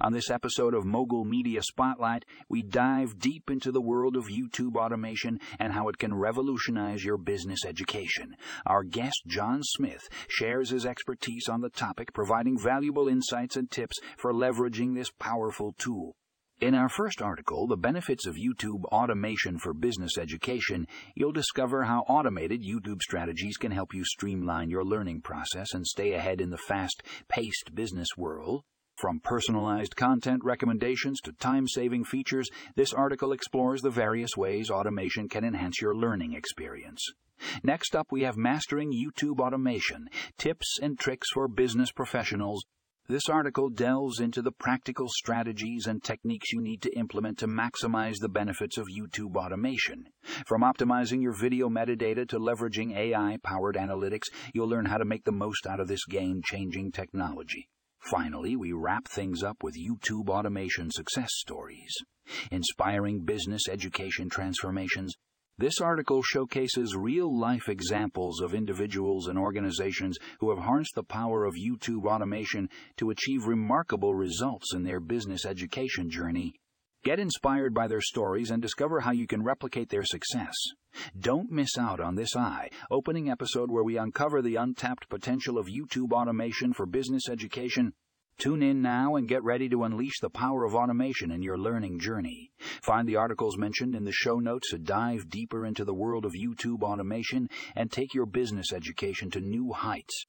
On this episode of Mogul Media Spotlight, we dive deep into the world of YouTube automation and how it can revolutionize your business education. Our guest, John Smith, shares his expertise on the topic, providing valuable insights and tips for leveraging this powerful tool. In our first article, The Benefits of YouTube Automation for Business Education, you'll discover how automated YouTube strategies can help you streamline your learning process and stay ahead in the fast paced business world. From personalized content recommendations to time saving features, this article explores the various ways automation can enhance your learning experience. Next up, we have Mastering YouTube Automation Tips and Tricks for Business Professionals. This article delves into the practical strategies and techniques you need to implement to maximize the benefits of YouTube automation. From optimizing your video metadata to leveraging AI powered analytics, you'll learn how to make the most out of this game changing technology. Finally, we wrap things up with YouTube automation success stories, inspiring business education transformations. This article showcases real life examples of individuals and organizations who have harnessed the power of YouTube automation to achieve remarkable results in their business education journey. Get inspired by their stories and discover how you can replicate their success. Don't miss out on this eye opening episode where we uncover the untapped potential of YouTube automation for business education. Tune in now and get ready to unleash the power of automation in your learning journey. Find the articles mentioned in the show notes to dive deeper into the world of YouTube automation and take your business education to new heights.